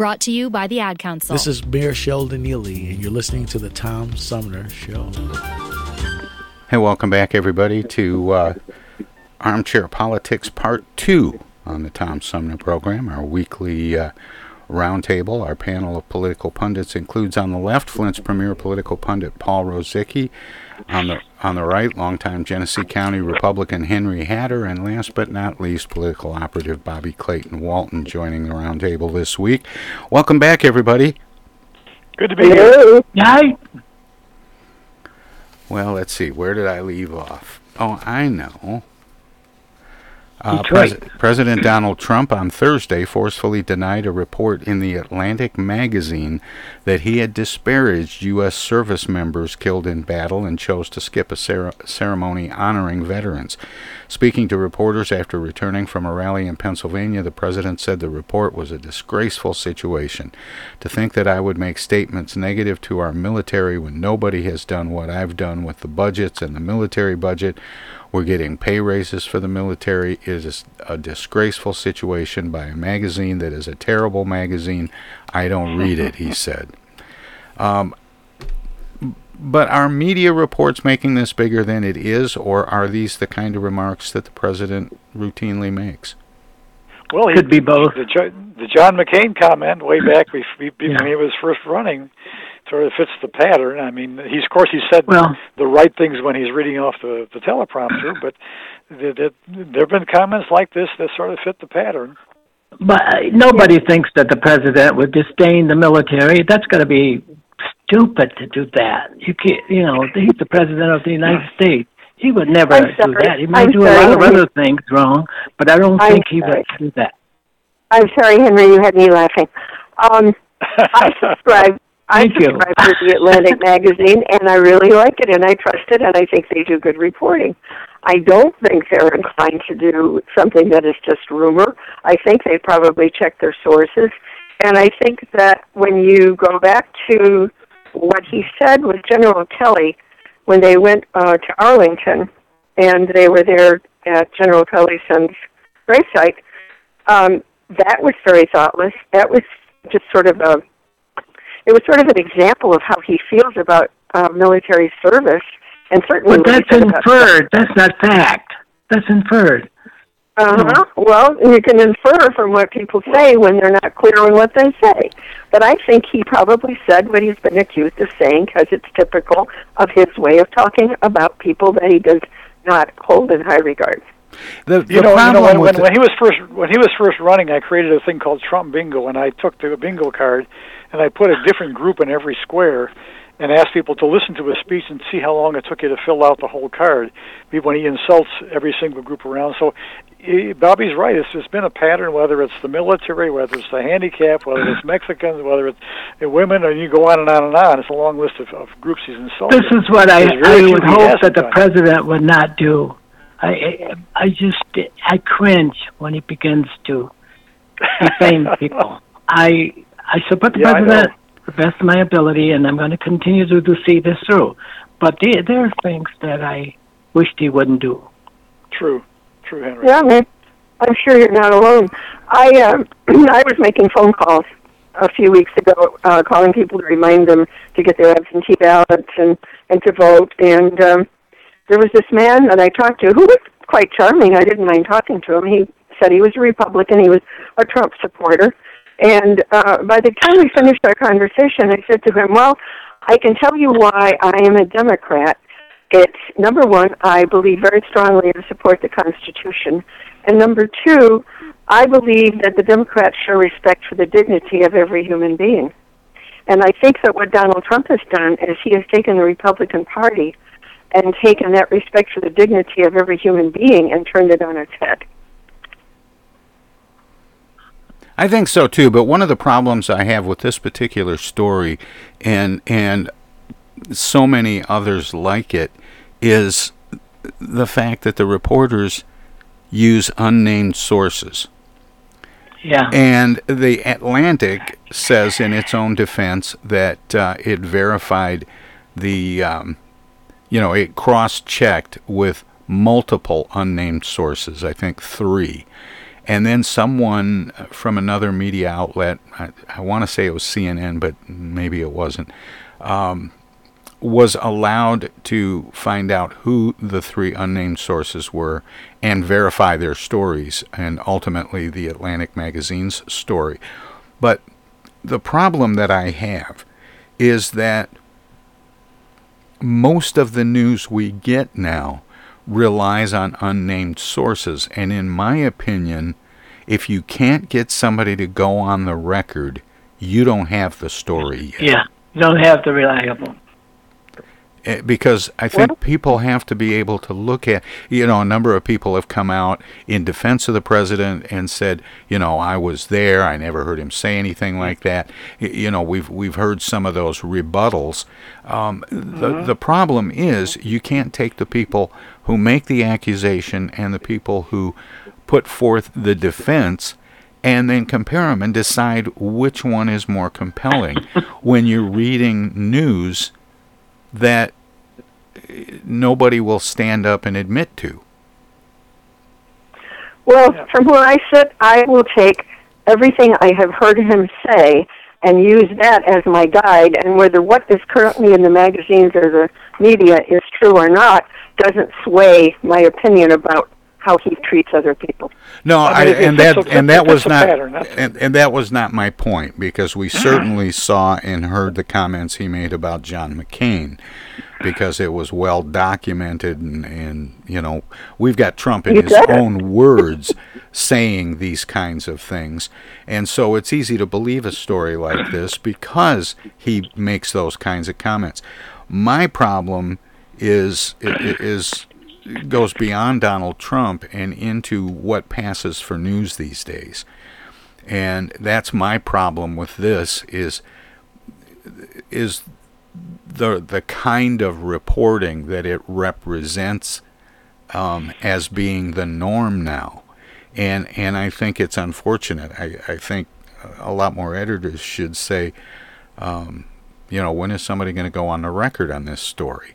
Brought to you by the Ad Council. This is Mayor Sheldon Neeley, and you're listening to the Tom Sumner Show. Hey, welcome back, everybody, to uh, Armchair Politics Part 2 on the Tom Sumner program, our weekly uh, roundtable. Our panel of political pundits includes on the left Flint's premier political pundit Paul Rosicki, on the on the right, longtime Genesee County Republican Henry Hatter, and last but not least, political operative Bobby Clayton Walton joining the roundtable this week. Welcome back, everybody. Good to be here. Hi. Well, let's see. Where did I leave off? Oh, I know. Uh, Pres- President Donald Trump on Thursday forcefully denied a report in the Atlantic magazine that he had disparaged U.S. service members killed in battle and chose to skip a cer- ceremony honoring veterans. Speaking to reporters after returning from a rally in Pennsylvania, the president said the report was a disgraceful situation. To think that I would make statements negative to our military when nobody has done what I've done with the budgets and the military budget we're getting pay raises for the military is a disgraceful situation by a magazine that is a terrible magazine. I don't read it, he said. Um, but are media reports making this bigger than it is, or are these the kind of remarks that the president routinely makes? Well, he, Could be both. The, the John McCain comment way back bef- Yeah. when he was first running sort of fits the pattern. I mean, he's of course he said Well- the right things when he's reading off the, the teleprompter, but th- th- there have been comments like this that sort of fit the pattern. But uh, nobody thinks that the president would disdain the military. That's got to be stupid to do that. You can't, you know, he's the president of the United States. He would never I'm do sorry. that. He might I'm do a lot of other things wrong, but I don't I'm think he would do that. I'm sorry, Henry, you had me laughing. Um, I subscribe. I Thank you. subscribe to the Atlantic magazine, and I really like it, and I trust it, and I think they do good reporting. I don't think they're inclined to do something that is just rumor. I think they probably check their sources, and I think that when you go back to what he said with General Kelly when they went uh, to Arlington, and they were there at General Kelly's son's gravesite, um, that was very thoughtless. That was just sort of a it was sort of an example of how he feels about uh, military service, and certainly. But that's inferred. That's not fact. That's inferred. Uh-huh. Well, you can infer from what people say when they're not clear on what they say. But I think he probably said what he's been accused of saying because it's typical of his way of talking about people that he does not hold in high regard. The, You know, you know when, when, when he was first when he was first running, I created a thing called Trump Bingo, and I took the bingo card and I put a different group in every square, and asked people to listen to his speech and see how long it took you to fill out the whole card. When he insults every single group around, so eh, Bobby's right. It's, it's been a pattern, whether it's the military, whether it's the handicap, whether it's Mexicans, whether it's women, and you go on and on and on. It's a long list of, of groups he's insulted. This is what I, I would hope that the done. president would not do. I, I, I just, I cringe when he begins to defame people. I, I support the Yeah, president the best of my ability, and I'm going to continue to, to see this through. But there, there are things that I wished he wouldn't do. True, true, Henry. Yeah, man. I'm sure you're not alone. I uh, I was making phone calls a few weeks ago, uh, calling people to remind them to get their absentee ballots and and to vote. And um, there was this man that I talked to who was quite charming. I didn't mind talking to him. He said he was a Republican. He was a Trump supporter. And uh, by the time we finished our conversation, I said to him, "Well, I can tell you why I am a Democrat." It's number one, I believe very strongly to support the Constitution. And number two, I believe that the Democrats show respect for the dignity of every human being. And I think that what Donald Trump has done is he has taken the Republican Party and taken that respect for the dignity of every human being and turned it on its head. I think so too, but one of the problems I have with this particular story and and so many others like it is the fact that the reporters use unnamed sources. Yeah. And the Atlantic says in its own defense that uh, it verified the, um, you know, it cross checked with multiple unnamed sources, I think three. And then someone from another media outlet, I, I want to say it was CNN, but maybe it wasn't, um, was allowed to find out who the three unnamed sources were and verify their stories, and ultimately the Atlantic Magazine's story. But the problem that I have is that most of the news we get now relies on unnamed sources, and in my opinion, if you can't get somebody to go on the record, you don't have the story yet. Yeah, you don't have the reliable. Eh, because I think people have to be able to look at, you know, a number of people have come out in defense of the president and said, you know, I was there, I never heard him say anything like that. You know, we've we've heard some of those rebuttals. Um, the Mm-hmm. the problem is you can't take the people who make the accusation and the people who put forth the defense and then compare them and decide which one is more compelling when you're reading news that nobody will stand up and admit to. Well, from where I sit, I will take everything I have heard him say and use that as my guide. And whether what is currently in the magazines or the media is true or not doesn't sway my opinion about how he treats other people. No, I, I and that a- and that was not pattern, and, and that was not my point because we certainly saw and heard the comments he made about John McCain because it was well documented and, and you know we've got Trump in You his own words saying these kinds of things and so it's easy to believe a story like this because he makes those kinds of comments. My problem is is goes beyond Donald Trump and into what passes for news these days. And that's my problem with this is is the the kind of reporting that it represents um, as being the norm now. And and I think it's unfortunate. I, I think a lot more editors should say, um, you know, when is somebody going to go on the record on this story?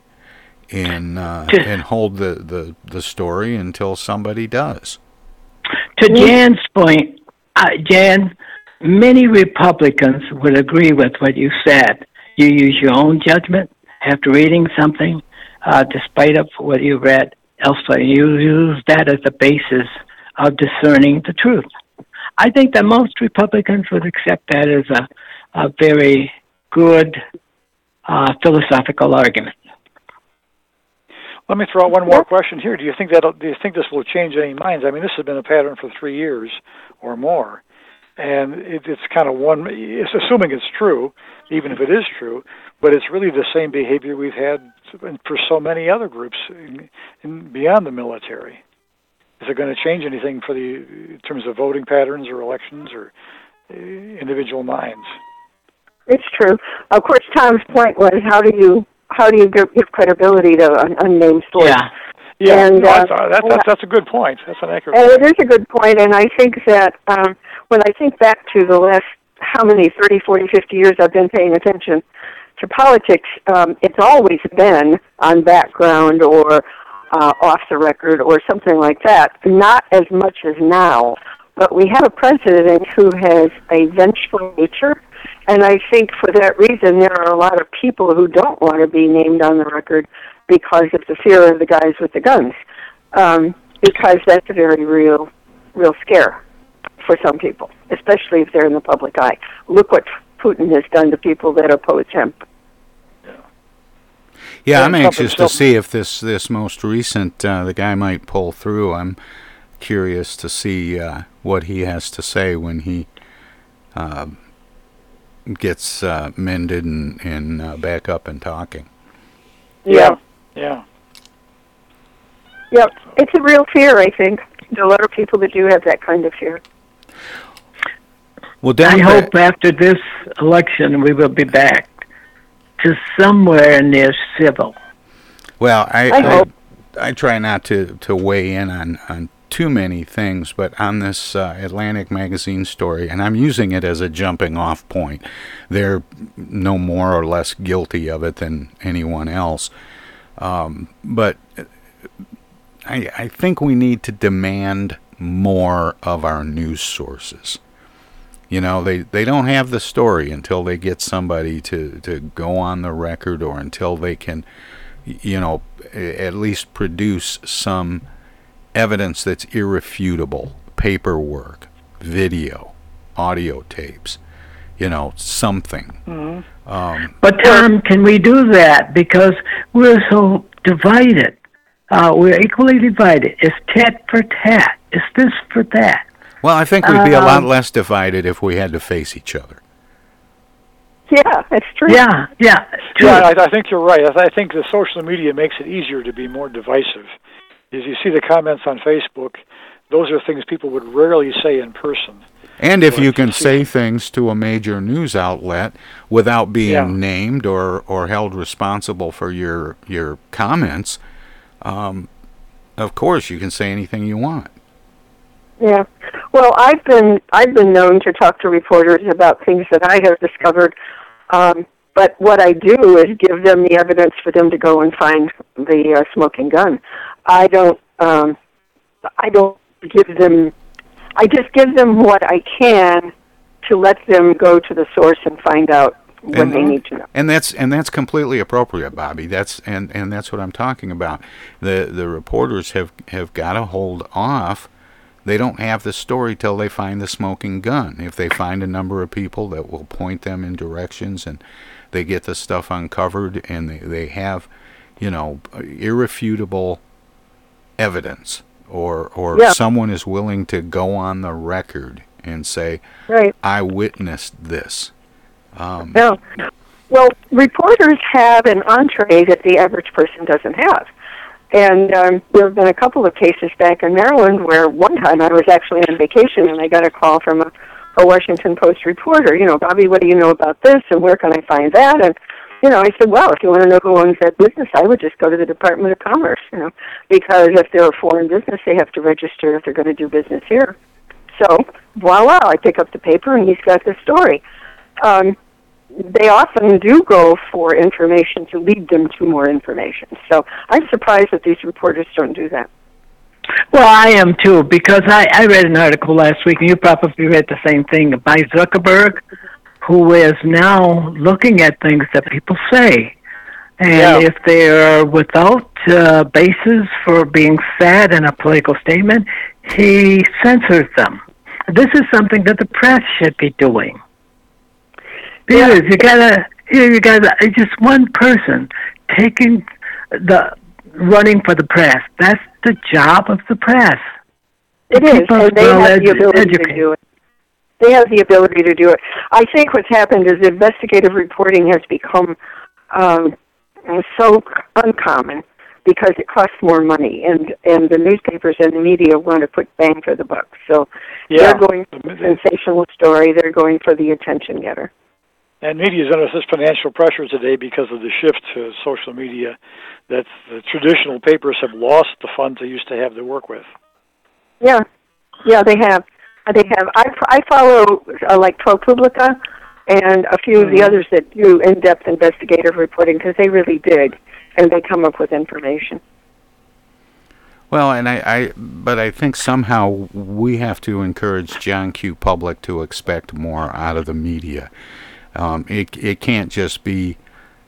And uh, and hold the, the, the story until somebody does. To Jan's point, uh, Jan, many Republicans would agree with what you said. You use your own judgment after reading something, uh, despite of what you read elsewhere. You use that as the basis of discerning the truth. I think that most Republicans would accept that as a, a very good uh, philosophical argument. Let me throw out one more question here. Do you think that do you think this will change any minds? I mean, this has been a pattern for three years or more, and it, it's kind of one. It's assuming it's true, even if it is true, but it's really the same behavior we've had for so many other groups in, in, beyond the military. Is it going to change anything for the in terms of voting patterns or elections or uh, individual minds? It's true. Of course, Tom's point was how do you how do you give, give credibility to an unnamed source? Yeah. Yeah, And, no, uh, that's, that's, that's, that's a good point. That's an accurate. And it is a good point, and I think that um, when I think back to the last how many 30, 40, 50 years I've been paying attention to politics, um, it's always been on background or uh, off the record or something like that. Not as much as now, but we have a president who has a vengeful nature, and I think for that reason there are a lot of people who don't want to be named on the record because of the fear of the guys with the guns, um, because that's a very real, real scare for some people, especially if they're in the public eye. Look what Putin has done to people that oppose him. Yeah, I'm anxious to see if this this most recent uh, the guy might pull through. I'm curious to see uh, what he has to say when he uh, gets uh, mended and, and uh, back up and talking. Yeah. Yeah. Yep. It's a real fear, I think. There are a lot of people that do have that kind of fear. Well, I hope after this election we will be back to somewhere near civil. Well, I I I, hope. I, try not to, to weigh in on, on too many things, but on this uh, Atlantic magazine story, and I'm using it as a jumping off point. They're no more or less guilty of it than anyone else. Um, but I, I think we need to demand more of our news sources. You know, they, they don't have the story until they get somebody to, to go on the record or until they can, you know, at least produce some evidence that's irrefutable paperwork, video, audio tapes, you know, something. Mm-hmm. Um, But Tom, can we do that? Because we're so divided. Uh, we're equally divided. It's tat for tat. It's this for that. well, I think we'd be a lot Um, less divided if we had to face each other. Yeah, that's true. Yeah, yeah. True. Yeah, I, I think you're right. I, I think the social media makes it easier to be more divisive. As you see the comments on Facebook, those are things people would rarely say in person. And if you can say things to a major news outlet without being Yeah. named or, or held responsible for your your comments, um, of course you can say anything you want. Yeah. Well, I've been I've been known to talk to reporters about things that I have discovered. Um, but what I do is give them the evidence for them to go and find the uh, smoking gun. I don't. Um, I don't give them. I just give them what I can to let them go to the source and find out what And- they need to know. And that's and that's completely appropriate, Bobby. That's and, and that's what I'm talking about. The the reporters have have got to hold off. They don't have the story till they find the smoking gun. If they find a number of people that will point them in directions and they get the stuff uncovered and they, they have, you know, irrefutable evidence or or Yeah. someone is willing to go on the record and say, Right. I witnessed this. Um, No. Well, reporters have an entree that the average person doesn't have. And um, there have been a couple of cases back in Maryland where one time I was actually on vacation and I got a call from a, a Washington Post reporter, you know, Bobby, what do you know about this and where can I find that? And, you know, I said, well, if you want to know who owns that business, I would just go to the Department of Commerce, you know, because if they're a foreign business, they have to register if they're going to do business here. So, voila, I pick up the paper and he's got the story. Um, they often do go for information to lead them to more information. So I'm surprised that these reporters don't do that. Well, I am too because I, I read an article last week, and you probably read the same thing by Zuckerberg, who is now looking at things that people say, and Yeah. if they are without uh, basis for being said in a political statement, he censors them. This is something that the press should be doing. Because you gotta, here you gotta, it's just one person taking the running for the press. That's the job of the press. It is, People and they have the ability to do it. They have the ability to do it. I think what's happened is investigative reporting has become um, so uncommon because it costs more money, and and the newspapers and the media want to put bang for the buck. So Yeah. they're going for the sensational story. They're going for the attention getter. And media is under such financial pressure today because of the shift to social media that the traditional papers have lost the funds they used to have to work with. Yeah, yeah, they have. They have. I I follow uh, like ProPublica and a few of the others that do in-depth investigative reporting because they really dig and they come up with information. Well, and I, I, but I think somehow we have to encourage John Q. Public to expect more out of the media. Um, it it can't just be,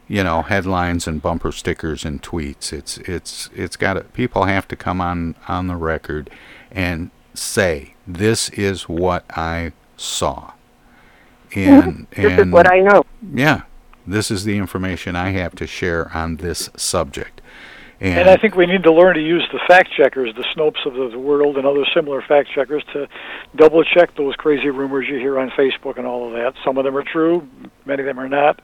you know, headlines and bumper stickers and tweets. It's it's it's got to, people have to come on on the record and say this is what I saw. And this and is what I know. yeah, this is the information I have to share on this subject. And, And I think we need to learn to use the fact checkers, the Snopes of the world, and other similar fact checkers to double check those crazy rumors you hear on Facebook and all of that. Some of them are true, many of them are not.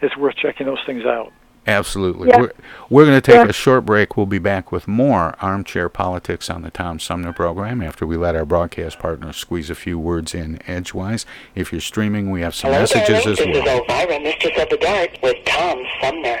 It's worth checking those things out. Absolutely. Yeah. We're, we're going to take Yeah. a short break. We'll be back with more armchair politics on the Tom Sumner program after we let our broadcast partners squeeze a few words in edgewise. If you're streaming, we have some Hello, messages darling. as This well. is Elvira, Mistress of the Dark, with Tom Sumner.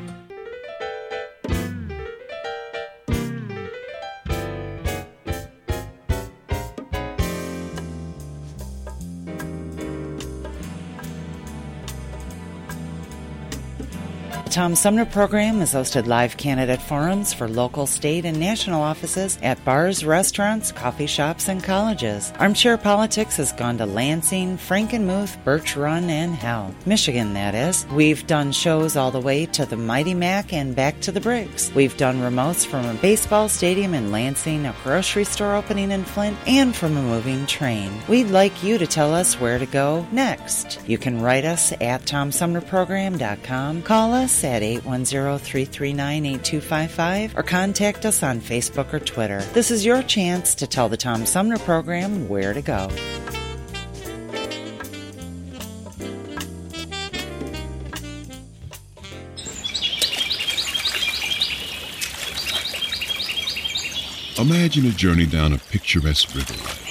Tom Sumner program has hosted live candidate forums for local, state, and national offices at bars, restaurants, coffee shops, and colleges. Armchair Politics has gone to Lansing, Frankenmuth, Birch Run, and Hell, Michigan, that is. We've done shows all the way to the Mighty Mac and back to the Bricks. We've done remotes from a baseball stadium in Lansing, a grocery store opening in Flint, and from a moving train. We'd like you to tell us where to go next. You can write us at TomSumnerProgram.com, call us at 810-339-8255, or contact us on Facebook or Twitter. This is your chance to tell the Tom Sumner Program where to go. Imagine a journey down a picturesque river.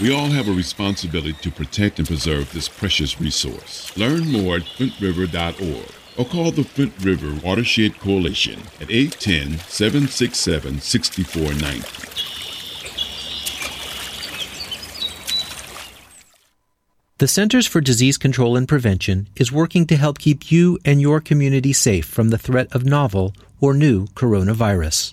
We all have a responsibility to protect and preserve this precious resource. Learn more at flintriver.org or call the Flint River Watershed Coalition at 810 767 6490. The Centers for Disease Control and Prevention is working to help keep you and your community safe from the threat of novel or new coronavirus.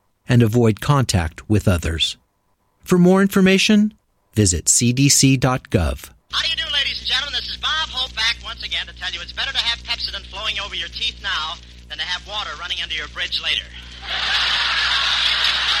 and avoid contact with others. For more information, visit cdc.gov. How do you do, ladies and gentlemen? This is Bob Hope back once again to tell you it's better to have Pepsodent flowing over your teeth now than to have water running under your bridge later.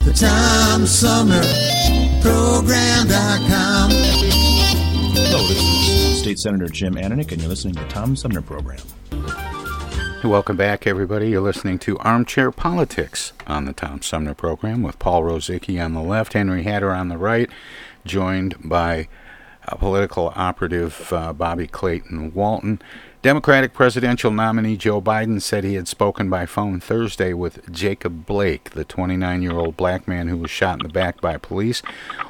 The Tom Sumner Program.com. Hello, this is State Senator Jim Ananich, and you're listening to the Tom Sumner Program. Welcome back, everybody. You're listening to Armchair Politics on the Tom Sumner Program with Paul Rosicki on the left, Henry Hatter on the right, joined by political operative uh, Bobby Clayton Walton. Democratic presidential nominee Joe Biden said he had spoken by phone Thursday with Jacob Blake, the 29 year old black man who was shot in the back by police,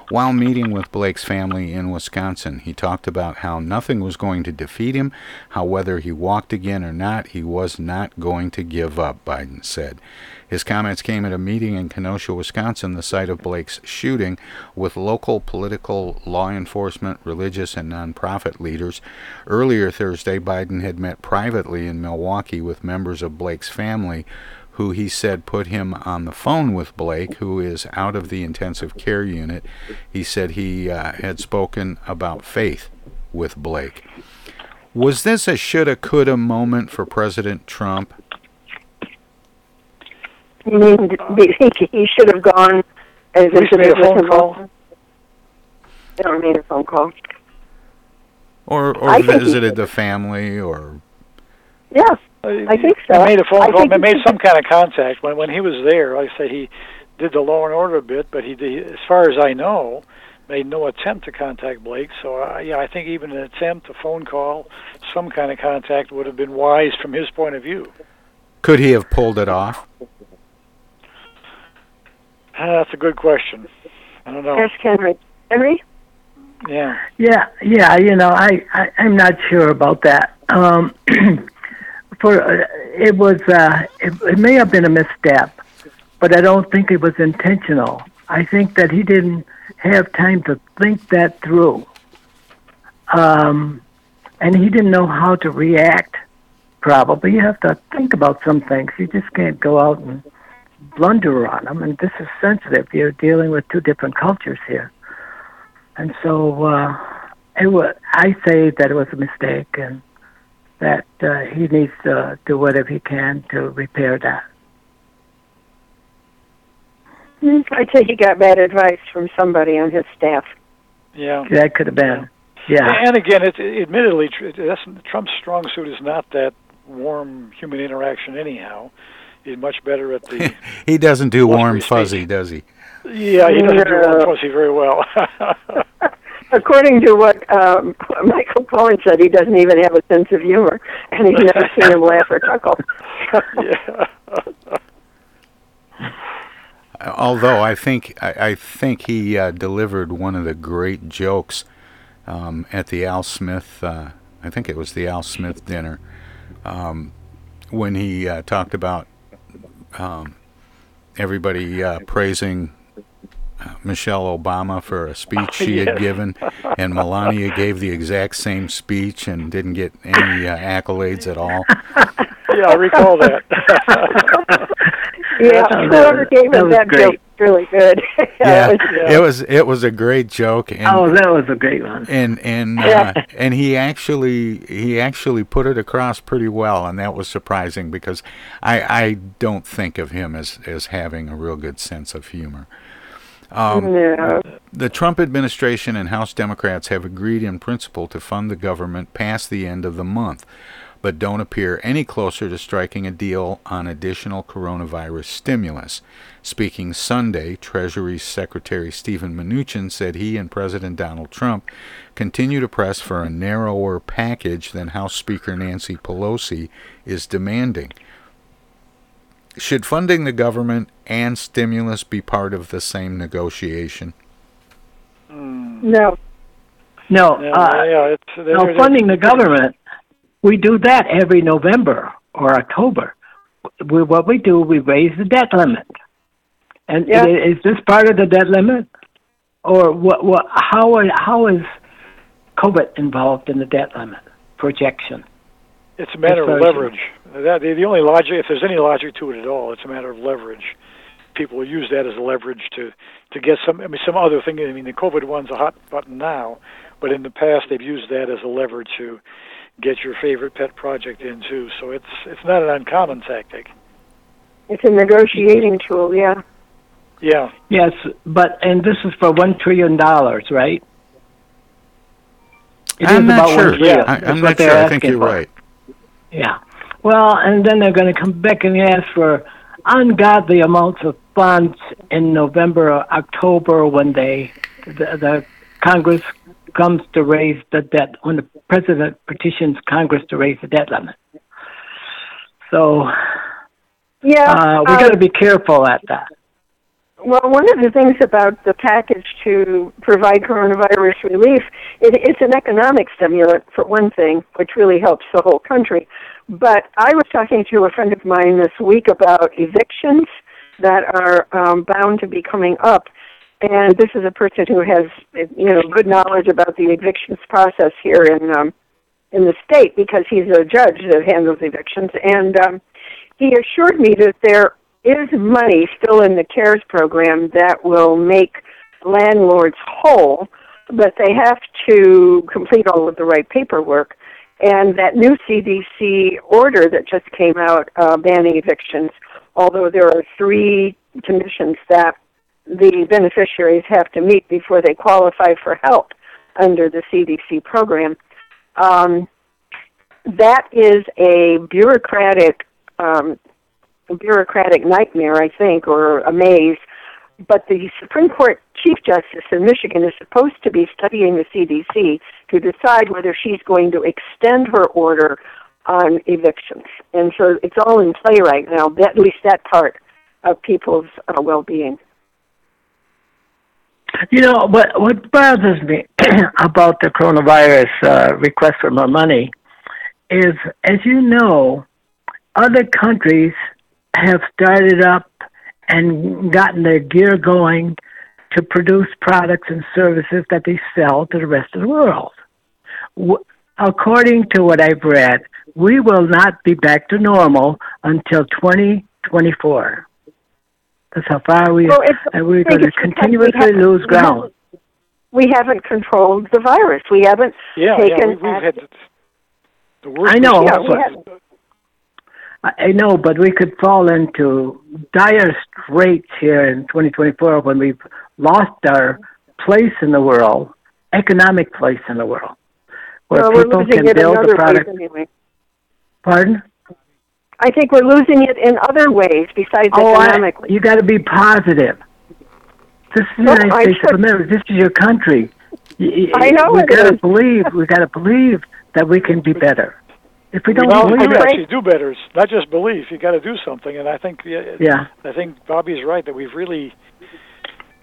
while meeting with Blake's family in Wisconsin. He talked about how nothing was going to defeat him, how whether he walked again or not, he was not going to give up, Biden said. His comments came at a meeting in Kenosha, Wisconsin, the site of Blake's shooting, with local political, law enforcement, religious, and nonprofit leaders. Earlier Thursday, Biden had met privately in Milwaukee with members of Blake's family who he said put him on the phone with Blake, who is out of the intensive care unit. He said he uh, had spoken about faith with Blake. Was this a shoulda, coulda moment for President Trump? You mean, do he should have gone and At least made visited a with phone him? call? also? Or made a phone call. Or, or I think he visited the family, or Yes, I think so. He made a phone I call. He made some kind of contact when when he was there. Like I say, he did the law and order a bit, but he, did, as far as I know, made no attempt to contact Blake. So uh, yeah, I think even an attempt, a phone call, some kind of contact would have been wise from his point of view. could he have pulled it off? Ah, that's a good question. I don't know. Ask Henry. Henry? Yeah. Yeah, yeah. You know, I, I I'm not sure about that. Um, for uh, it was uh, it, it may have been a misstep, but I don't think it was intentional. I think that he didn't have time to think that through, um, and he didn't know how to react. Probably you have to think about some things. You just can't go out and blunder on them. And this is sensitive. You're dealing with two different cultures here. And so uh, it was, I say that it was a mistake and that uh, he needs to do whatever he can to repair that. Hmm, I'd say he got bad advice from somebody on his staff. Yeah. That could have been. Yeah. And again, it, admittedly, that's, Trump's strong suit is not that warm human interaction. Anyhow, he's much better at the. He doesn't do warm speech. fuzzy, does he? yeah, he doesn't do warm fuzzy very well. According to what um, Michael Cohen said, he doesn't even have a sense of humor, and he's never seen him laugh or chuckle. Although I think I, I think he uh, delivered one of the great jokes um, at the Al Smith. Uh, I think it was the Al Smith dinner um, when he uh, talked about um, everybody uh, praising uh, Michelle Obama for a speech she had given, and Melania gave the exact same speech and didn't get any uh, accolades at all. yeah, I recall that. yeah, that whoever was- gave that him that great. joke was really good. yeah, it was- it was it was a great joke. And, oh, that was a great one. and and uh, and he actually he actually put it across pretty well, and that was surprising because I I don't think of him as as having a real good sense of humor. Um, No. The Trump administration and House Democrats have agreed in principle to fund the government past the end of the month, but don't appear any closer to striking a deal on additional coronavirus stimulus. Speaking Sunday, Treasury Secretary Stephen Mnuchin said he and President Donald Trump continue to press for a narrower package than House Speaker Nancy Pelosi is demanding. Should funding the government and stimulus be part of the same negotiation? No. No, Yeah, uh, yeah, it's, no, funding the government, we do that every November or October. We, what we do, we raise the debt limit. And Yeah. is this part of the debt limit, or what? What? How? are- How is COVID involved in the debt limit projection? It's a matter of leverage. That, the, the only logic, if there's any logic to it at all, it's a matter of leverage. People use that as leverage to to get some. I mean, some other thing. I mean, the COVID one's a hot button now, but in the past they've used that as a lever to get your favorite pet project in too. So it's it's not an uncommon tactic. It's a negotiating tool, yeah. Yeah. Yes, but and this is for one trillion dollars, right? It I'm is not about sure. one trio. I, That's I'm not sure. I think you're for. right. Yeah. Well, and then they're going to come back and ask for ungodly amounts of funds in November or October when they the, the Congress comes to raise the debt when the president petitions Congress to raise the debt limit. So Yeah, uh, we um, got to be careful at that. Well, one of the things about the package to provide coronavirus relief, it, it's an economic stimulant for one thing, which really helps the whole country. But I was talking to a friend of mine this week about evictions that are um, bound to be coming up, and this is a person who has you know good knowledge about the evictions process here in um, in the state because he's a judge that handles evictions, and um, he assured me that there is money still in the CARES program that will make landlords whole, but they have to complete all of the right paperwork. And that new CDC order that just came out uh, banning evictions, although there are three conditions that the beneficiaries have to meet before they qualify for help under the CDC program, um, that is a bureaucratic um, bureaucratic nightmare, I think, or a maze. But the Supreme Court Chief Justice in Michigan is supposed to be studying the CDC to decide whether she's going to extend her order on evictions. And so it's all in play right now, at least that part of people's uh, well being. You know, what what bothers me about the coronavirus uh, request for more money is, as you know, other countries have started up and gotten their gear going to produce products and services that they sell to the rest of the world. W- according to what I've read, we will not be back to normal until 2024. That's how far we Well, it's- and we're going to it's because continuously haven't- lose we ground. haven't- We haven't controlled the virus. We haven't Yeah, taken yeah, we, we've had the, the worst. I know, Yeah, we but- haven't. I I know, but we could fall into dire straits here in 2024 when we've lost our place in the world, economic place in the world, where well, people can build the product. anyway. Pardon? I think we're losing it in other ways besides Oh, I, economically. you got to be positive. This is the No, United I States should- of America. This is your country. I know We got to believe. We got to believe that we can be better. If we don't well, believe you actually do better. It's not just belief. You got to do something, and I think yeah, Yeah. I think Bobby's right that we've really.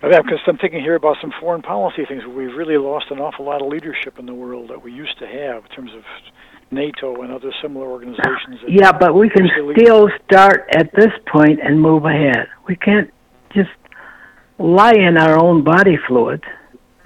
I mean, because I'm thinking here about some foreign policy things. Where we've really lost an awful lot of leadership in the world that we used to have in terms of NATO and other similar organizations. that- Yeah, but we can Really- still start at this point and move ahead. We can't just lie in our own body fluids.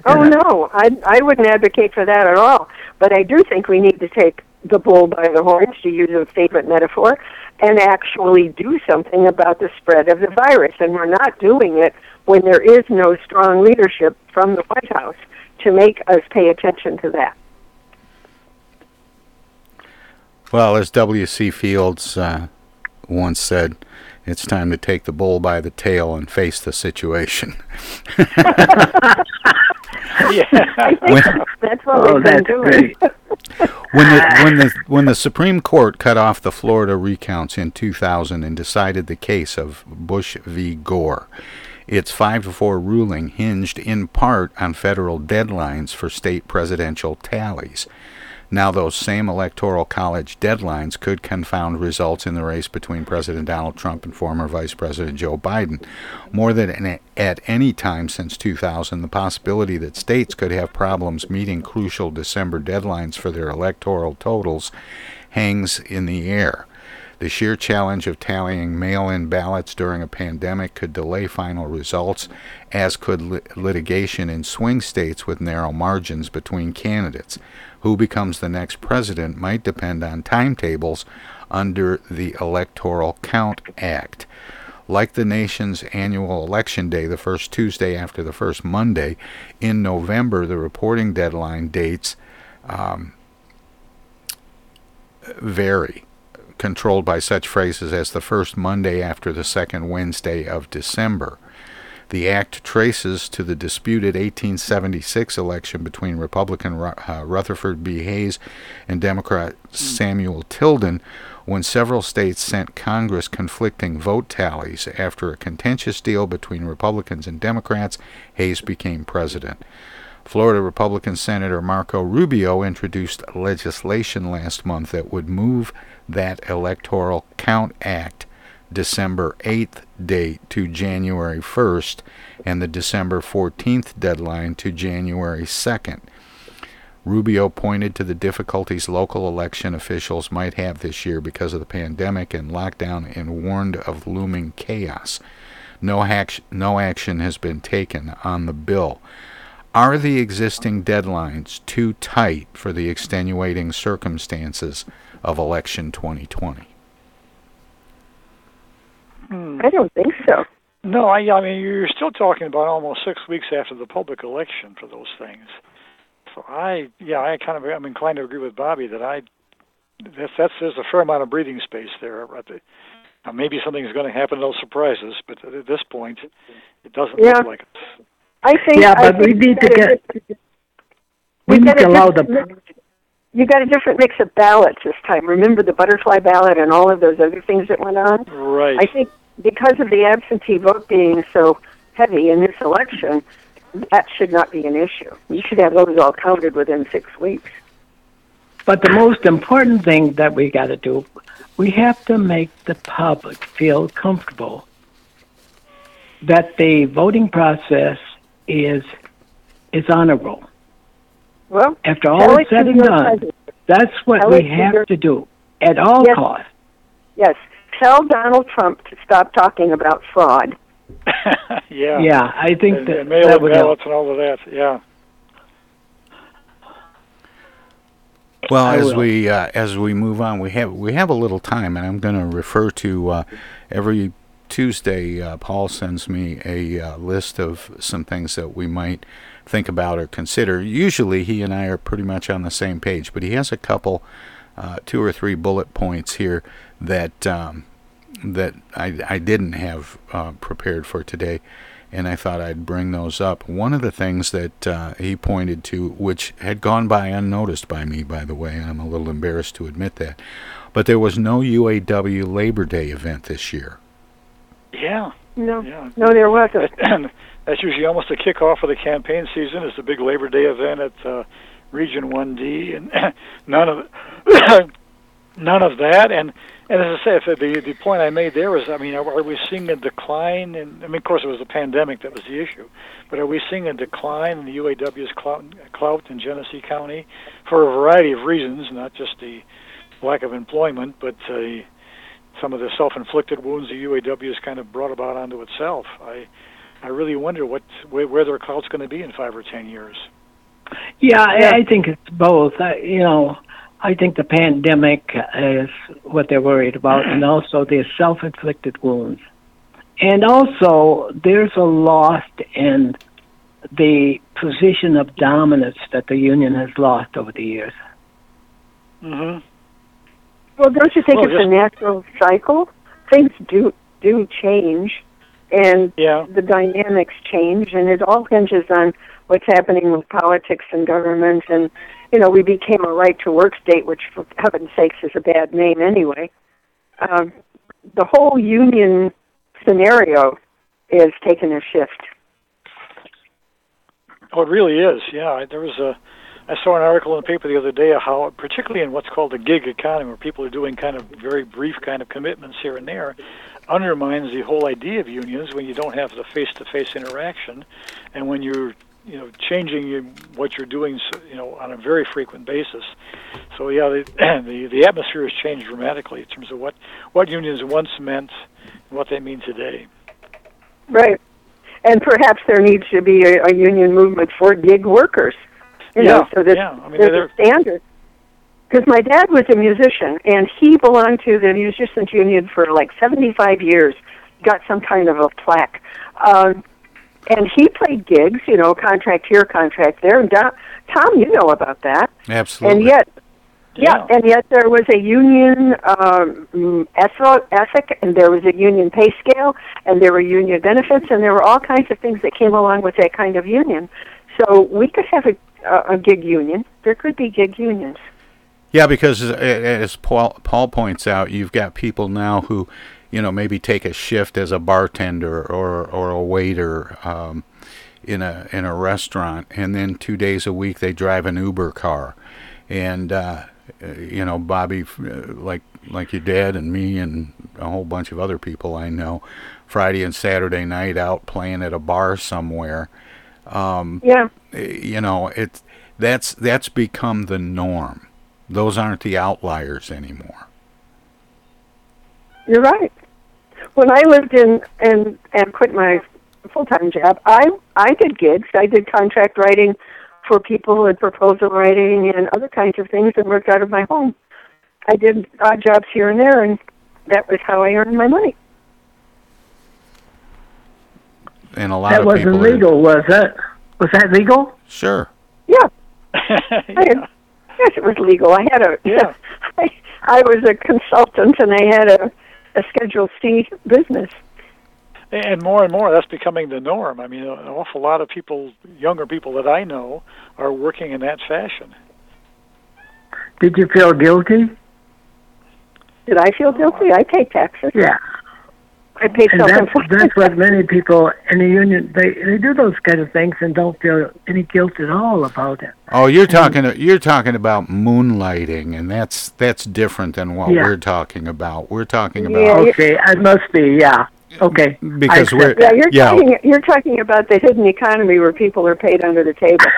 Oh no, I I wouldn't advocate for that at all. But I do think we need to take the bull by the horns, to use a favorite metaphor, and actually do something about the spread of the virus. And we're not doing it when there is no strong leadership from the White House to make us pay attention to that. Well, as W.C. Fields uh, once said, it's time to take the bull by the tail and face the situation. yeah, When- That's what Oh, we've been doing. when the when the when the Supreme Court cut off the Florida recounts in 2000 and decided the case of Bush v. Gore, its five to four ruling hinged in part on federal deadlines for state presidential tallies. Now, those same electoral college deadlines could confound results in the race between President Donald Trump and former Vice President Joe Biden. More than at any time since 2000, the possibility that states could have problems meeting crucial December deadlines for their electoral totals hangs in the air. The sheer challenge of tallying mail in ballots during a pandemic could delay final results, as could li- litigation in swing states with narrow margins between candidates. Who becomes the next president might depend on timetables under the Electoral Count Act. Like the nation's annual election day, the first Tuesday after the first Monday, in November, the reporting deadline dates um, vary controlled by such phrases as the first Monday after the second Wednesday of December. The act traces to the disputed 1876 election between Republican uh, Rutherford B. Hayes and Democrat Samuel Tilden, when several states sent Congress conflicting vote tallies. After a contentious deal between Republicans and Democrats, Hayes became president. Florida Republican Senator Marco Rubio introduced legislation last month that would move that Electoral Count Act December 8th date to January 1st and the December 14th deadline to January 2nd. Rubio pointed to the difficulties local election officials might have this year because of the pandemic and lockdown and warned of looming chaos. No, action, no action has been taken on the bill. Are the existing deadlines too tight for the extenuating circumstances of election 2020? Hmm. I don't think so. No, I, I mean you're still talking about almost six weeks after the public election for those things. So I, yeah, I kind of I'm inclined to agree with Bobby that I that's that's there's a fair amount of breathing space there. At the, now maybe something's going to happen that'll surprise us, but at this point, it doesn't yeah. look like it. I think. Yeah, I but think we need to get. We, we need to allow the. Different- You got a different mix of ballots this time. Remember the butterfly ballot and all of those other things that went on. Right. I think because of the absentee vote being so heavy in this election, that should not be an issue. You should have those all counted within six weeks. But the most important thing that we got to do, we have to make the public feel comfortable that the voting process is is honorable. Well, After all tell is said and done, president. that's what Tell we have your- to do at all Yes. costs. Yes. Tell Donald Trump to stop talking about fraud. yeah. Yeah, I think and, that and mail-in that would help. ballots and all of that. Yeah. Well, I as will. we uh, as we move on, we have we have a little time, and I'm going to refer to uh, every Tuesday. Uh, Paul sends me a uh, list of some things that we might think about or consider. Usually, he and I are pretty much on the same page, but he has a couple, uh, two or three bullet points here that um, that I I didn't have uh, prepared for today and I thought I'd bring those up. One of the things that uh, he pointed to, which had gone by unnoticed by me, by the way, and I'm a little embarrassed to admit that, but there was no UAW Labor Day event this year. Yeah. No. Yeah. No, there wasn't. And that's usually almost the kickoff of the campaign season. Is the big Labor Day event at uh, Region 1D, and none of none of that. And and as I say, if the the point I made there is, I mean, are, are we seeing a decline? In, I mean, of course, it was the pandemic that was the issue, but are we seeing a decline in the UAW's clout, clout in Genesee County for a variety of reasons, not just the lack of employment, but uh, some of the self-inflicted wounds the UAW has kind of brought about onto itself. I I really wonder what where, where their clout's going to be in five or ten years. Yeah, I, I think it's both. I, you know, I think the pandemic is what they're worried about, and also the self-inflicted wounds, and also there's a loss in the position of dominance that the union has lost over the years. Mm-hmm. Well, don't you think Well, it's a natural cycle? Things do do change, and Yeah. the dynamics change, and it all hinges on what's happening with politics and government. And you know, we became a right to work state, which, for heaven's sakes, is a bad name anyway. Um, the whole union scenario is taking a shift. Oh, it really is. Yeah, I- there was a. I saw an article in the paper the other day of how, particularly in what's called the gig economy, where people are doing kind of very brief kind of commitments here and there, undermines the whole idea of unions when you don't have the face-to-face interaction, and when you're, you know, changing your, what you're doing, you know, on a very frequent basis. So yeah, the the, the atmosphere has changed dramatically in terms of what what unions once meant and what they mean today. Right. And perhaps there needs to be a, a union movement for gig workers. You know, Yeah, so that yeah. I mean, there's a standard. Because my dad was a musician, and he belonged to the musicians union for like 75 years. Got some kind of a plaque. Um, and he played gigs, you know, contract here, contract there. And Don, Tom, you know about that. Absolutely. And yet, Yeah, and yet there was a union um, ethic, and there was a union pay scale, and there were union benefits, and there were all kinds of things that came along with that kind of union. So we could have a, a gig union. There could be gig unions. Yeah, because as Paul, Paul points out, you've got people now who, you know, maybe take a shift as a bartender or or a waiter um, in a in a restaurant, and then two days a week they drive an Uber car, and uh, you know, Bobby, uh, like like your dad and me and a whole bunch of other people I know, Friday and Saturday night out playing at a bar somewhere. Um, yeah. You know, it's that's that's become the norm those aren't the outliers anymore. You're right. When I lived in and and quit my full time job, I I did gigs. I did contract writing for people and proposal writing and other kinds of things and worked out of my home. I did odd jobs here and there and that was how I earned my money. And a lot that of wasn't people legal, are, was that? Was that legal? Sure. Yeah. yeah. Yes, it was legal. I had a yeah. I, I was a consultant and I had a a Schedule C business. And more and more, that's becoming the norm. I mean, an awful lot of people, younger people that I know, are working in that fashion. Did you feel guilty? Did I feel guilty? I pay taxes. Yeah. I pay and that's, that's what many people in the union they they do those kind of things and don't feel any guilt at all about it. Oh, you're talking you're talking about moonlighting, and that's that's different than what Yeah. we're talking about. We're talking about Yeah, Okay, it must be. Yeah. Okay. because we're Yeah, you're yeah talking you're talking about the hidden economy where people are paid under the table.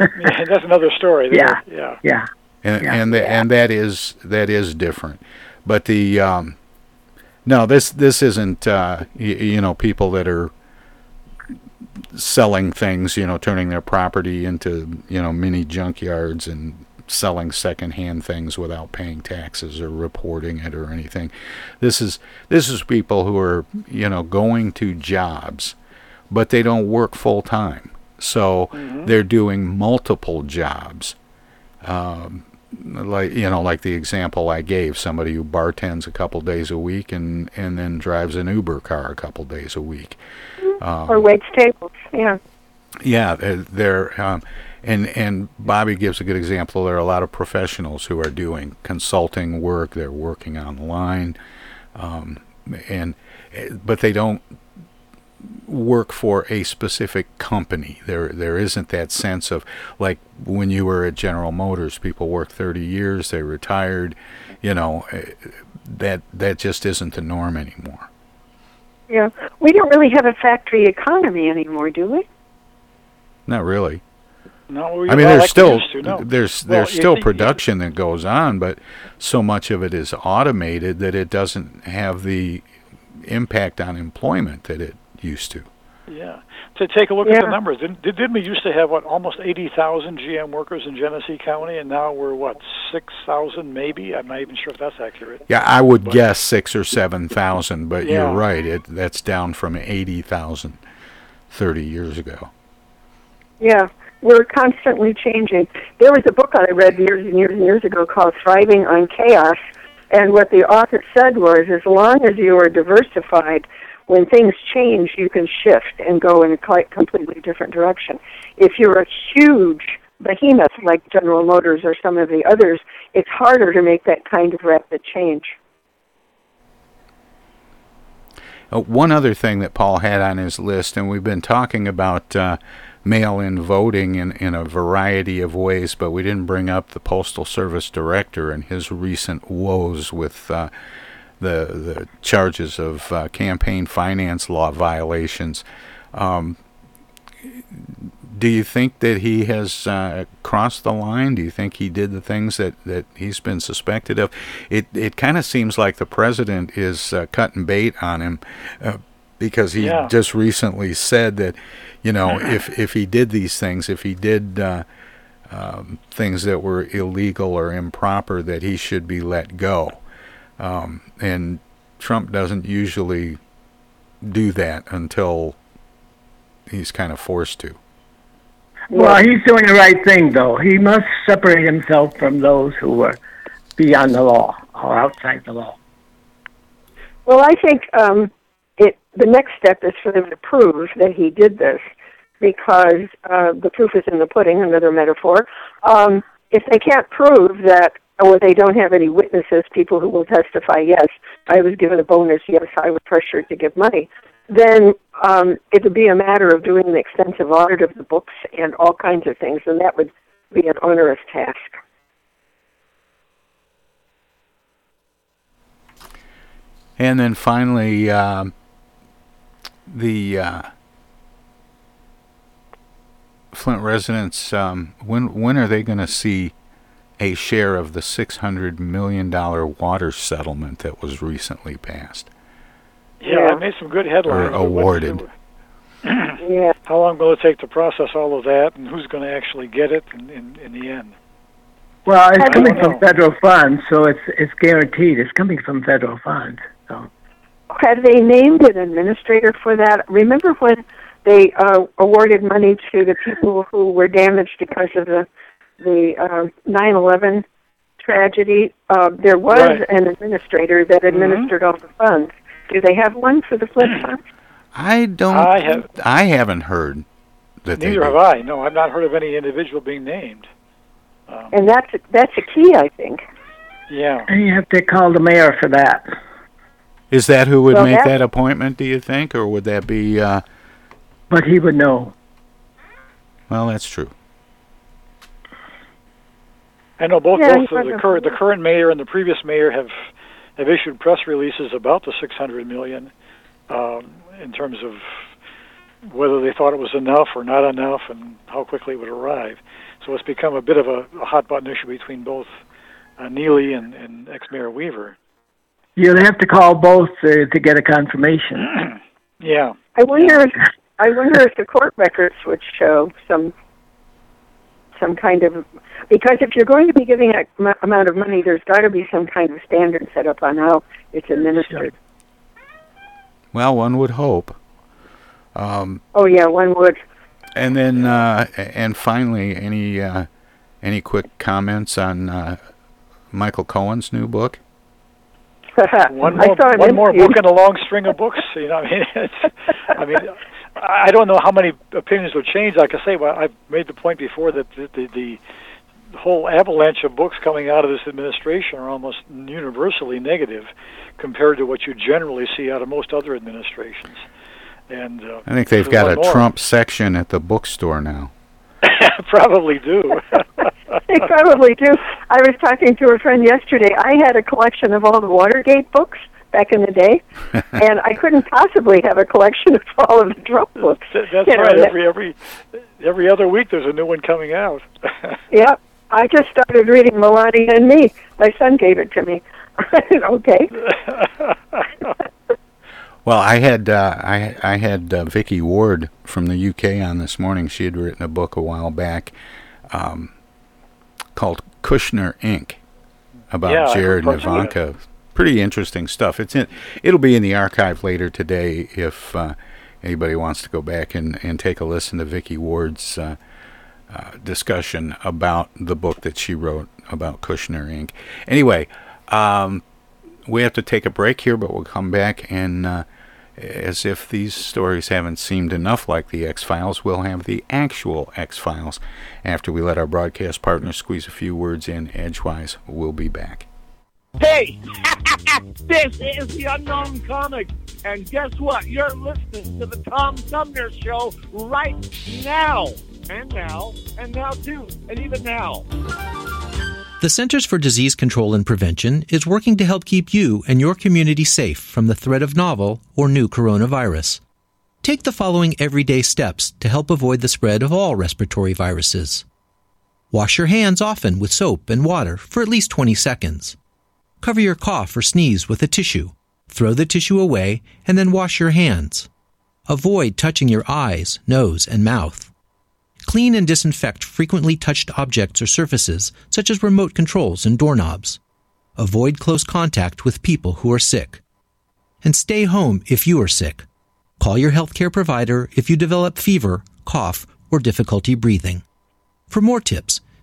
Yeah, that's another story. Yeah. Yeah. Yeah. and Yeah. and, the, and that is that is different. But the um, no, this this isn't uh, y- you know people that are selling things, you know, turning their property into you know mini junkyards and selling secondhand things without paying taxes or reporting it or anything. This is this is people who are you know going to jobs, but they don't work full time, so they're doing multiple jobs. Um, like you know, like the example I gave, somebody who bartends a couple days a week and and then drives an Uber car a couple days a week. Um, or waits tables. Yeah. yeah, they're, they're um, and and Bobby gives a good example. There are a lot of professionals who are doing consulting work. They're working online, um, and eh, but they don't work for a specific company. There there isn't that sense of like when you were at General Motors, people worked 30 years, they retired, you know, eh, that that just isn't the norm anymore. Yeah. We don't really have a factory economy anymore, do we? Not really. No, we, I mean, there's like we still used to, no. there's there's you still see- production that goes on, but so much of it is automated that it doesn't have the impact on employment that it used to. Yeah. To take a look at the numbers, didn't, didn't we used to have what almost eighty thousand GM workers in Genesee County, and now we're what six thousand maybe? I'm not even sure if that's accurate. Yeah, I would But- guess six or seven thousand, but Yeah. you're right. It that's down from eighty thousand thirty years ago. Yeah. We're constantly changing. There was a book I read years and years and years ago called Thriving on Chaos. And what the author said was as long as you are diversified, when things change, you can shift and go in a completely different direction. If you're a huge behemoth like General Motors or some of the others, it's harder to make that kind of rapid change. Uh, one other thing that Paul had on his list, and we've been talking about uh, mail-in voting in, in a variety of ways, but we didn't bring up the Postal Service director and his recent woes with uh, the the charges of uh, campaign finance law violations. Um, do you think that he has uh, crossed the line? Do you think he did the things that, that he's been suspected of? It it kind of seems like the president is uh, cutting bait on him uh, because he Yeah. just recently said that you know if if he did these things, if he did uh, um, things that were illegal or improper, that he should be let go. Um, and Trump doesn't usually do that until he's kind of forced to. Well, he's doing the right thing, though. He must separate himself from those who are beyond the law or outside the law. Well, I think um, it. The next step is for them to prove that he did this, because uh, the proof is in the pudding. Another metaphor. Um, if they can't prove that, or they don't have any witnesses, people who will testify, yes, I was given a bonus, yes, I was pressured to give money, then um, it would be a matter of doing an extensive audit of the books and all kinds of things, and that would be an onerous task. And then finally, uh, the uh, Flint residents, um, when when are they going to see a share of the six hundred million dollar water settlement that was recently passed? Yeah, I made some good headlines. Or awarded. yeah. How long will it take to process all of that, and who's going to actually get it in, in, in the end? Well, it's I coming from federal funds, so it's it's guaranteed. It's coming from federal funds. So Have they named an administrator for that? Remember when they uh, awarded money to the people who were damaged because of the the uh, 9/11 tragedy? Uh, there was Right. an administrator that administered all the funds. Do they have one for the Flint funds? I don't. I have- I haven't heard that. Neither have I. No, I've not heard of any individual being named. Um, And that's that's a key, I think. yeah. and you have to call the mayor for that. Is that who would Well, make that- that appointment? Do you think, or would that be? Uh, But he would know. well, that's true. I know both Yeah, both the, one the of- current the current mayor and the previous mayor have have issued press releases about the 600 million um, in terms of whether they thought it was enough or not enough and how quickly it would arrive. So it's become a bit of a, a hot button issue between both uh, Neeley and, and ex-mayor Weaver. You'll have to call both uh, to get a confirmation. Yeah. I wonder if I wonder if the court records would show some some kind of because if you're going to be giving a m- amount of money, there's got to be some kind of standard set up on how it's administered. Well, one would hope. Um, Oh yeah, one would. and then, uh, and finally, any uh, any quick comments on uh, Michael Cohen's new book? One I more, saw one more book in a long string of books. You know, I mean, it's, I mean, I don't know how many opinions will change. Like I say, well, I've made the point before that the, the, the whole avalanche of books coming out of this administration are almost universally negative compared to what you generally see out of most other administrations. And uh, I think they've got a more. Trump section at the bookstore now. Probably do. they probably do. I was talking to a friend yesterday. I had a collection of all the Watergate books back in the day, and I couldn't possibly have a collection of all of the Trump books. Th- That's You know, right. Every every every other week, there's a new one coming out. Yep. I just started reading Melania and Me. My son gave it to me. okay. Well, I had uh, I I had uh, Vicky Ward from the UK on this morning. She had written a book a while back um, called Kushner Inc. about Yeah, Jared and parts. Ivanka. Pretty interesting stuff. It's in. It'll be in the archive later today if uh, anybody wants to go back and, and take a listen to Vicky Ward's uh, uh, discussion about the book that she wrote about Kushner Inc. Anyway, um, we have to take a break here, but we'll come back and. Uh, as if these stories haven't seemed enough like the X Files, we'll have the actual X Files after we let our broadcast partner squeeze a few words in edgewise. We'll be back. Hey, this is the Unknown Comic, and guess what? You're listening to the Tom Sumner Show right now, and now, and now too, and even now. The Centers for Disease Control and Prevention is working to help keep you and your community safe from the threat of novel or new coronavirus. Take the following everyday steps to help avoid the spread of all respiratory viruses. Wash your hands often with soap and water for at least 20 seconds. Cover your cough or sneeze with a tissue. Throw the tissue away and then wash your hands. Avoid touching your eyes, nose, and mouth. Clean and disinfect frequently touched objects or surfaces, such as remote controls and doorknobs. Avoid close contact with people who are sick. And stay home if you are sick. Call your healthcare provider if you develop fever, cough, or difficulty breathing. For more tips,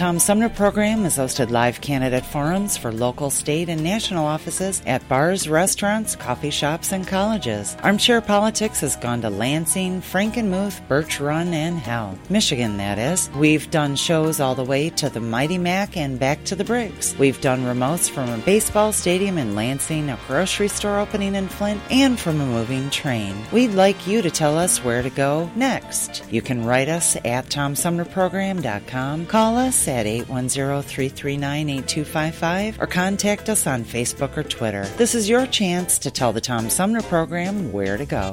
Tom Sumner program has hosted live candidate forums for local, state, and national offices at bars, restaurants, coffee shops, and colleges. Armchair Politics has gone to Lansing, Frankenmuth, Birch Run, and Hell. Michigan, that is. We've done shows all the way to the Mighty Mac and back to the Briggs. We've done remotes from a baseball stadium in Lansing, a grocery store opening in Flint, and from a moving train. We'd like you to tell us where to go next. You can write us at TomSumnerProgram.com, call us at 810-339-8255 or contact us on Facebook or Twitter. This is your chance to tell the Tom Sumner program where to go.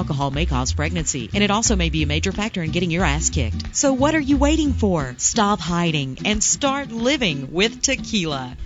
may cause pregnancy, and it also may be a major factor in getting your ass kicked. So what are you waiting for? Stop hiding and start living with tequila.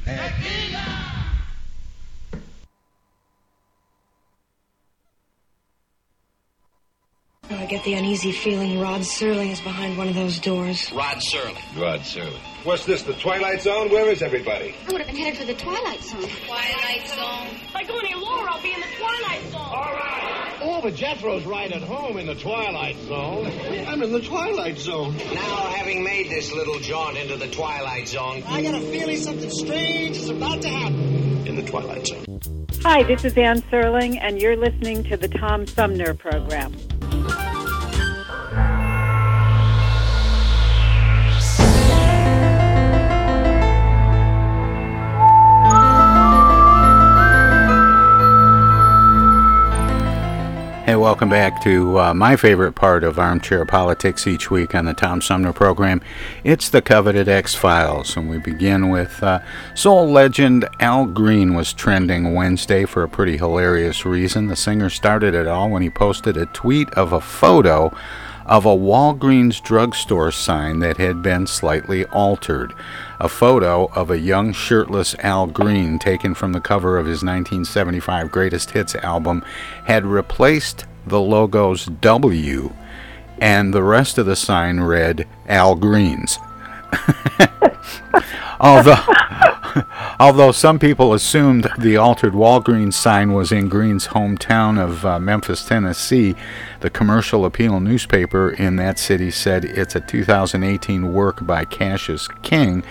Oh, I get the uneasy feeling Rod Serling is behind one of those doors. Rod Serling. Rod Serling. What's this, the Twilight Zone? Where is everybody? I would have been headed for the Twilight Zone. Twilight Zone? If I go any lower, I'll be in the Twilight Zone. All right. Oh, but Jethro's right at home in the Twilight Zone. I'm in the Twilight Zone. Now, having made this little jaunt into the Twilight Zone, I got a feeling something strange is about to happen. In the Twilight Zone. Hi, this is Ann Serling, and you're listening to the Tom Sumner Program. Hey, welcome back to uh, my favorite part of Armchair Politics each week on the Tom Sumner program. It's the coveted X Files, and we begin with uh, soul legend Al Green was trending Wednesday for a pretty hilarious reason. The singer started it all when he posted a tweet of a photo of a Walgreens drugstore sign that had been slightly altered. A photo of a young shirtless Al Green taken from the cover of his 1975 Greatest Hits album had replaced the logo's W, and the rest of the sign read Al Green's. although, although some people assumed the altered Walgreens sign was in Green's hometown of uh, Memphis, Tennessee, the Commercial Appeal newspaper in that city said it's a 2018 work by Cassius King,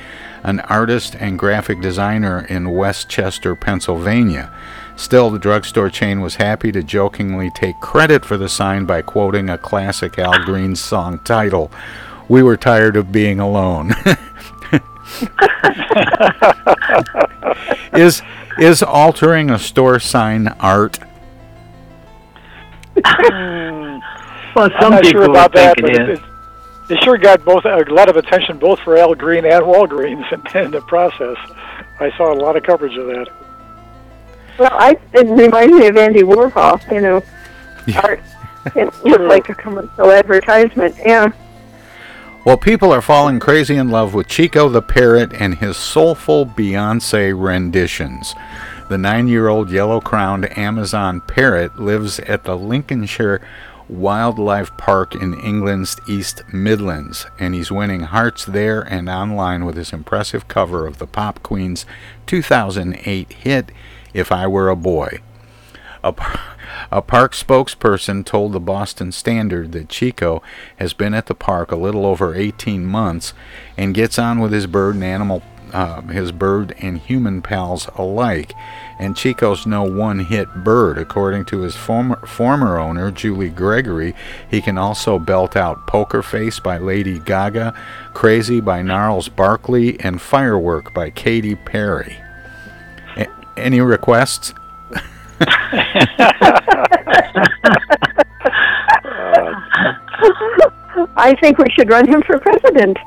an artist and graphic designer in West Chester, Pennsylvania. Still, the drugstore chain was happy to jokingly take credit for the sign by quoting a classic Al Green song title, We Were Tired of Being Alone. is is altering a store sign art? Hmm. well, I'm some not people sure about that, think but it is. it, it sure got both uh, a lot of attention both for Al Green and Walgreens in, in the process. I saw a lot of coverage of that. Well, I it reminds me of Andy Warhol. You know, art. It looked like a commercial advertisement. Yeah. Well, people are falling crazy in love with Chico the Parrot and his soulful Beyonce renditions. The nine year old yellow crowned Amazon parrot lives at the Lincolnshire Wildlife Park in England's East Midlands, and he's winning hearts there and online with his impressive cover of the Pop Queen's 2008 hit, If I Were a Boy. A, a park spokesperson told the Boston Standard that Chico has been at the park a little over 18 months and gets on with his bird and animal uh, his bird and human pals alike. And Chico's no one-hit bird, according to his former former owner Julie Gregory. He can also belt out "Poker Face" by Lady Gaga, "Crazy" by Gnarls Barkley, and "Firework" by Katy Perry. A- any requests? I think we should run him for president.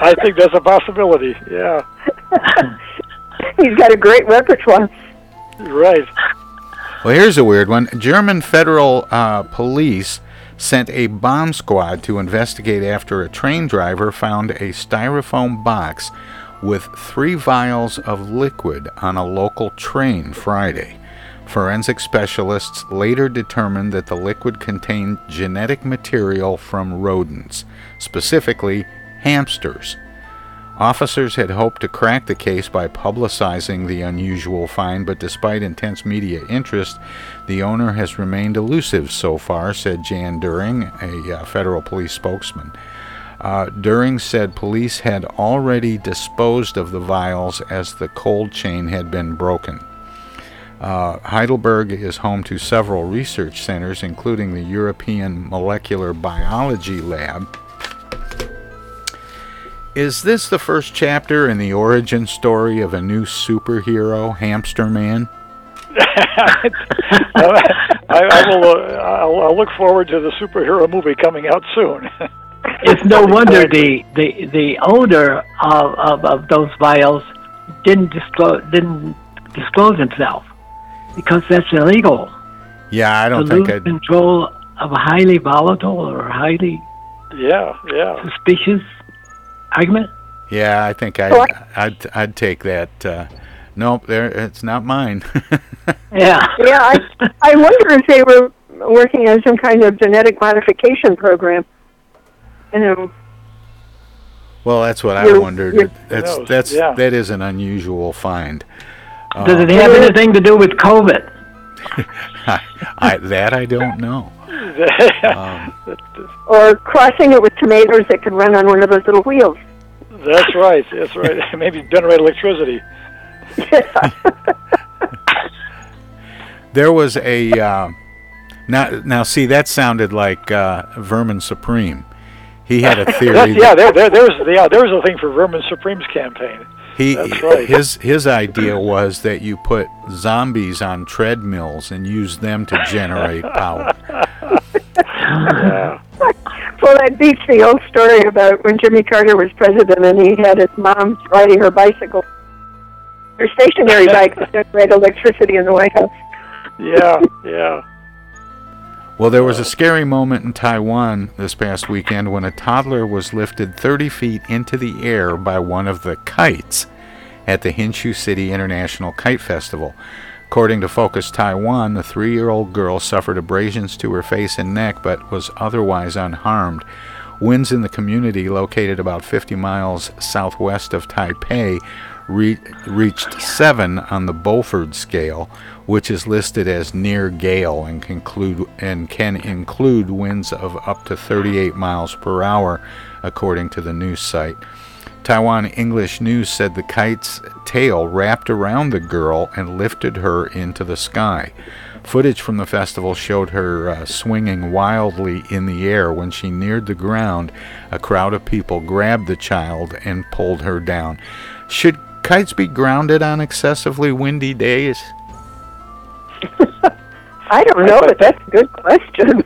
I think that's a possibility. Yeah, He's got a great repertoire. right. Well, here's a weird one. German federal uh, police sent a bomb squad to investigate after a train driver found a styrofoam box with three vials of liquid on a local train Friday. Forensic specialists later determined that the liquid contained genetic material from rodents, specifically hamsters. Officers had hoped to crack the case by publicizing the unusual find, but despite intense media interest, the owner has remained elusive so far, said Jan During, a uh, federal police spokesman. Uh, During said police had already disposed of the vials as the cold chain had been broken. Uh, Heidelberg is home to several research centers, including the European Molecular Biology Lab. Is this the first chapter in the origin story of a new superhero, Hamster Man? I, I will. Uh, I'll, I'll look forward to the superhero movie coming out soon. It's no wonder the the the owner of, of, of those vials didn't disclose didn't disclose himself because that's illegal. Yeah, I don't to think lose I'd. control of a highly volatile or highly yeah, yeah. suspicious argument. Yeah, I think I'd. I'd, I'd take that. Uh, nope, there. It's not mine. Yeah. Yeah, I, I wonder if they were working on some kind of genetic modification program. You know, well, that's what I You're- wondered. That's that's Yeah. that is an unusual find. Does Uh, it have anything to do with COVID? I, that I don't know. Um, or crossing it with tomatoes that could run on one of those little wheels. That's right. That's right. Maybe generate electricity. There was a uh, now now see that sounded like uh, Vermin Supreme. He had a theory. That's, yeah, that there, there, there's yeah, there's a thing for Vermin Supreme's campaign. He right. his his idea was that you put zombies on treadmills and use them to generate power. Yeah. Well, that beats the old story about when Jimmy Carter was president and he had his mom riding her bicycle, her stationary bike to generate electricity in the White House. Yeah, yeah. Well, there was a scary moment in Taiwan this past weekend when a toddler was lifted 30 feet into the air by one of the kites at the Hsinchu City International Kite Festival. According to Focus Taiwan, the three year old girl suffered abrasions to her face and neck but was otherwise unharmed. Winds in the community, located about 50 miles southwest of Taipei, re- reached 7 on the Beaufort scale, which is listed as near gale and, conclude, and can include winds of up to 38 miles per hour, according to the news site. Taiwan English News said the kite's tail wrapped around the girl and lifted her into the sky. Footage from the festival showed her uh, swinging wildly in the air. When she neared the ground, a crowd of people grabbed the child and pulled her down. Should kites be grounded on excessively windy days? I don't know, but that's a good question.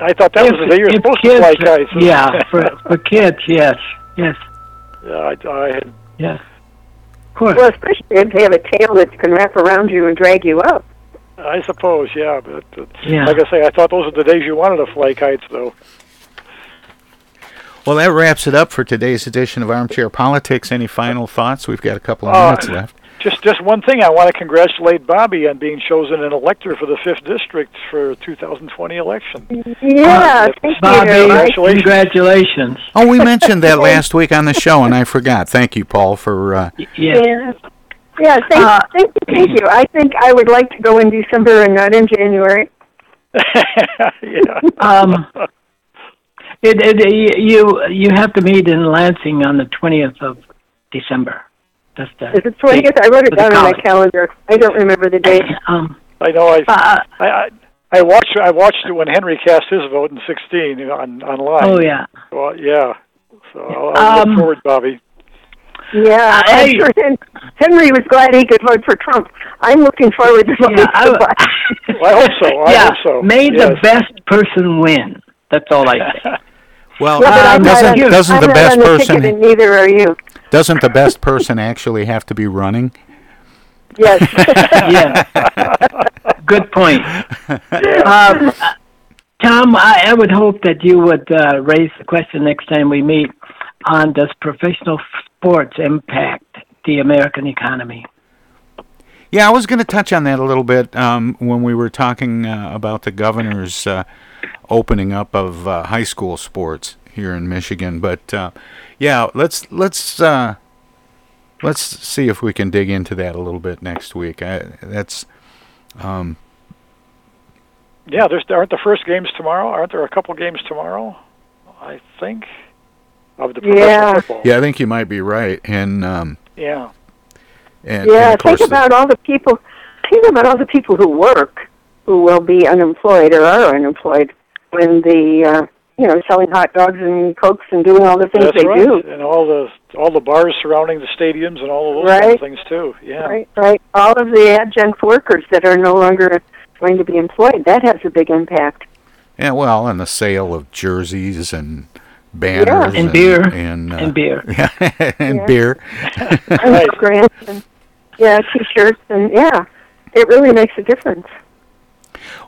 I thought that If- was the day you're supposed kids, to fly kites. Yeah, for, for kids, yes, yes, yeah, I, I had yes. Of course. Well, especially if they have a tail that can wrap around you and drag you up. I suppose, yeah, but uh, Yeah. like I say, I thought those were the days you wanted to fly kites, though. Well, that wraps it up for today's edition of Armchair Politics. Any final thoughts? We've got a couple of Uh, minutes left. Just, just one thing. I want to congratulate Bobby on being chosen an elector for the fifth district for 2020 election. Yeah, Uh, thank Bobby, you. Congratulations. congratulations. Oh, we mentioned that last week on the show, and I forgot. Thank you, Paul, for. Uh, Yeah. Yeah. Yeah, thank, Uh, thank you, thank you. I think I would like to go in December and not in January. yeah. Um, it, it, you you have to meet in Lansing on the twentieth of December. That's the. Is it 20th? I wrote it down on my calendar. I don't remember the date. Um, I know. I, uh, I, I, I watched. I watched it when Henry cast his vote in 16 on online. oh yeah. Well, yeah. So I'll, I'll Um, look forward, Bobby. Yeah, I- I'm sure Henry was glad he could vote for Trump. I'm looking forward to voting Yeah, for I, Biden. I hope so. I yeah, hope so. may the best person win. That's all I say. well, Yeah, but I'm doesn't on- doesn't I'm the not best on the person ticket, and neither are you. doesn't the best person actually have to be running? Yes. yeah. Good point. Um, Tom, I, I would hope that you would uh, raise the question next time we meet on does professional sports impact the American economy? Yeah, I was going to touch on that a little bit um, when we were talking uh, about the governor's uh, opening up of uh, high school sports here in Michigan. But uh, yeah, let's let's uh, let's see if we can dig into that a little bit next week. I, that's um, Yeah, there's aren't the first games tomorrow? Aren't there a couple games tomorrow? I think of the professional Yeah. football. yeah, I think you might be right. And um, Yeah. and, yeah, and of course think the- about all the people. Think about all the people who work, who will be unemployed or are unemployed when the uh, you know selling hot dogs and cokes and doing all the things That's they right. do. And all the all the bars surrounding the stadiums and all of those kind of things too. Yeah. Right, right. All of the adjunct workers that are no longer going to be employed. That has a big impact. yeah, well, and the sale of jerseys and banners yeah. And beer. and, uh, And beer. yeah, and Yeah. beer. And grants and yeah, t-shirts and yeah, it really makes a difference.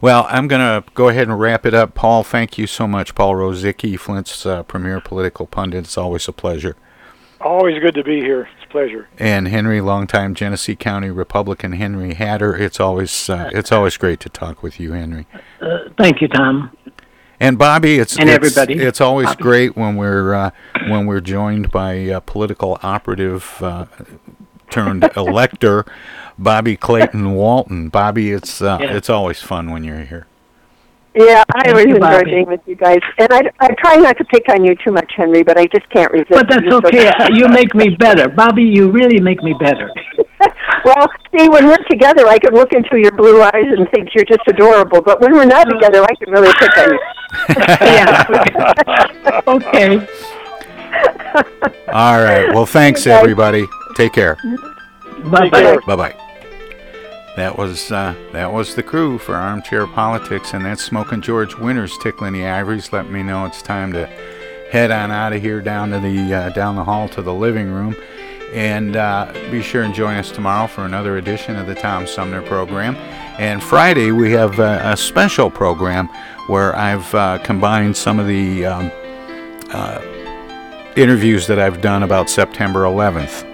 Well, I'm going to go ahead and wrap it up. Paul, thank you so much. Paul Rozycki, Flint's uh, premier political pundit. It's always a pleasure. Always good to be here. It's a pleasure. And Henry, longtime Genesee County Republican Henry Hatter. It's always uh, it's always great to talk with you, Henry. Uh, thank you, Tom. And Bobby, it's And it's, everybody. It's always Bobby. great when we're uh, when we're joined by a political operative uh, turned elector, Bobby Clayton Walton. Bobby, it's uh, Yeah. it's always fun when you're here. Yeah, I Thank always you, enjoy Bobby. being with you guys, and I I try not to pick on you too much, Henry, but I just can't resist. But that's You're so- okay. You make me better, Bobby. You really make me better. well, see, when we're together, I can look into your blue eyes and think you're just adorable. But when we're not together, I can really pick on you. yeah. okay. All right. Well, thanks Okay, guys. everybody. Take care. Bye bye. Bye bye. That was uh, that was the crew for Armchair Politics, and that's Smoking George Winters tickling the ivories. Let me know it's time to head on out of here down to the uh, down the hall to the living room, and uh, be sure and join us tomorrow for another edition of the Tom Sumner program. And Friday we have uh, a special program where I've uh, combined some of the um, uh, interviews that I've done about September 11th.